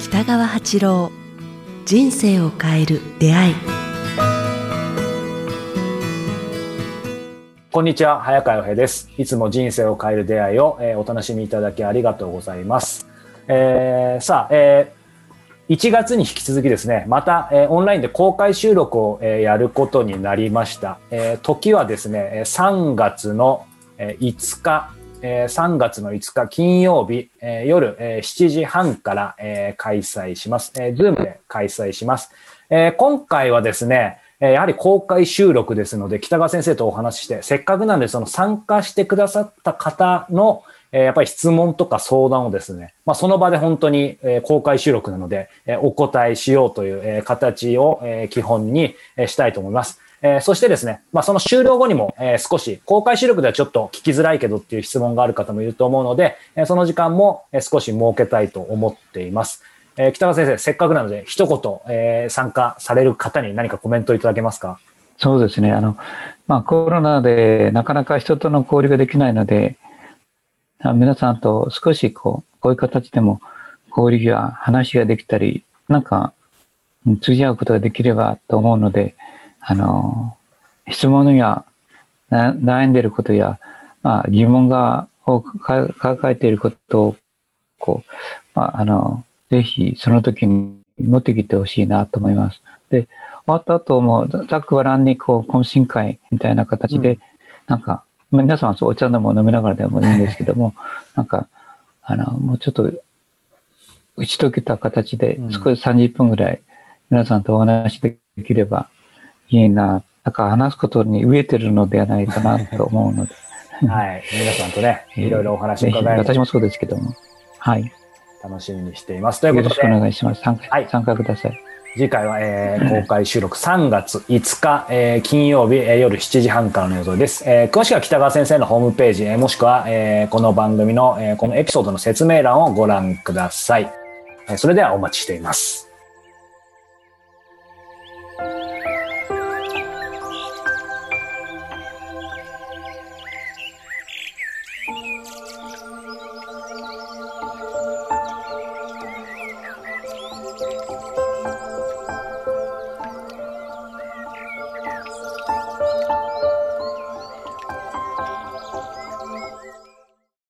北川八郎人生を変える出会い。こんにちは早川洋平です。いつも人生を変える出会いを、えー、お楽しみいただきありがとうございます、えー、さあ、えー、1月に引き続きですねまた、えー、オンラインで公開収録を、えー、やることになりました、えー、時はですね3月の5日えー、3月の5日金曜日、えー、夜、えー、7時半から、えー、開催します。えー、ズームで開催します。えー、今回はですね、えやはり公開収録ですので、北川先生とお話しして、せっかくなんで、その参加してくださった方の、えやっぱり質問とか相談をですね、まあ、その場で本当に、え公開収録なので、えお答えしようという、え形を、え基本に、えしたいと思います。え、そしてですね、まあ、その終了後にも、え、少し公開収録ではちょっと聞きづらいけどっていう質問がある方もいると思うので、え、その時間もえ少し設けたいと思っています。え、北川先生、せっかくなので一言、え、参加される方に何かコメントいただけますか？そうですね。あの、まあ、コロナでなかなか人との交流ができないので、皆さんと少しこう、こういう形でも交流や話ができたり、なんか、通じ合うことができればと思うので、あの、質問や悩んでいることや、まあ、疑問がを抱えていることを、こう、まあ、あの、ぜひその時に持ってきてほしいなと思います。で、終わった後も、ざっくばらんにこう、懇親会みたいな形で、うん、なんか、皆さんお茶でも飲みながらでもいいんですけども、なんか、あの、もうちょっと、打ち解けた形で、少し30分ぐらい、皆さんとお話できれば、いいな、なんか話すことに飢えてるのではないかなと思うので。はい。皆さんとね、いろいろお話伺える、私もそうですけども。はい。楽しみにしています。ということで。よろしくお願いします。参加,、はい、参加ください。次回は、えー、公開収録3月5日、えー、金曜日、えー、夜7時半からの予想です。えー、詳しくは北川先生のホームページ、えー、もしくは、えー、この番組の、えー、このエピソードの説明欄をご覧ください。えー、それではお待ちしています。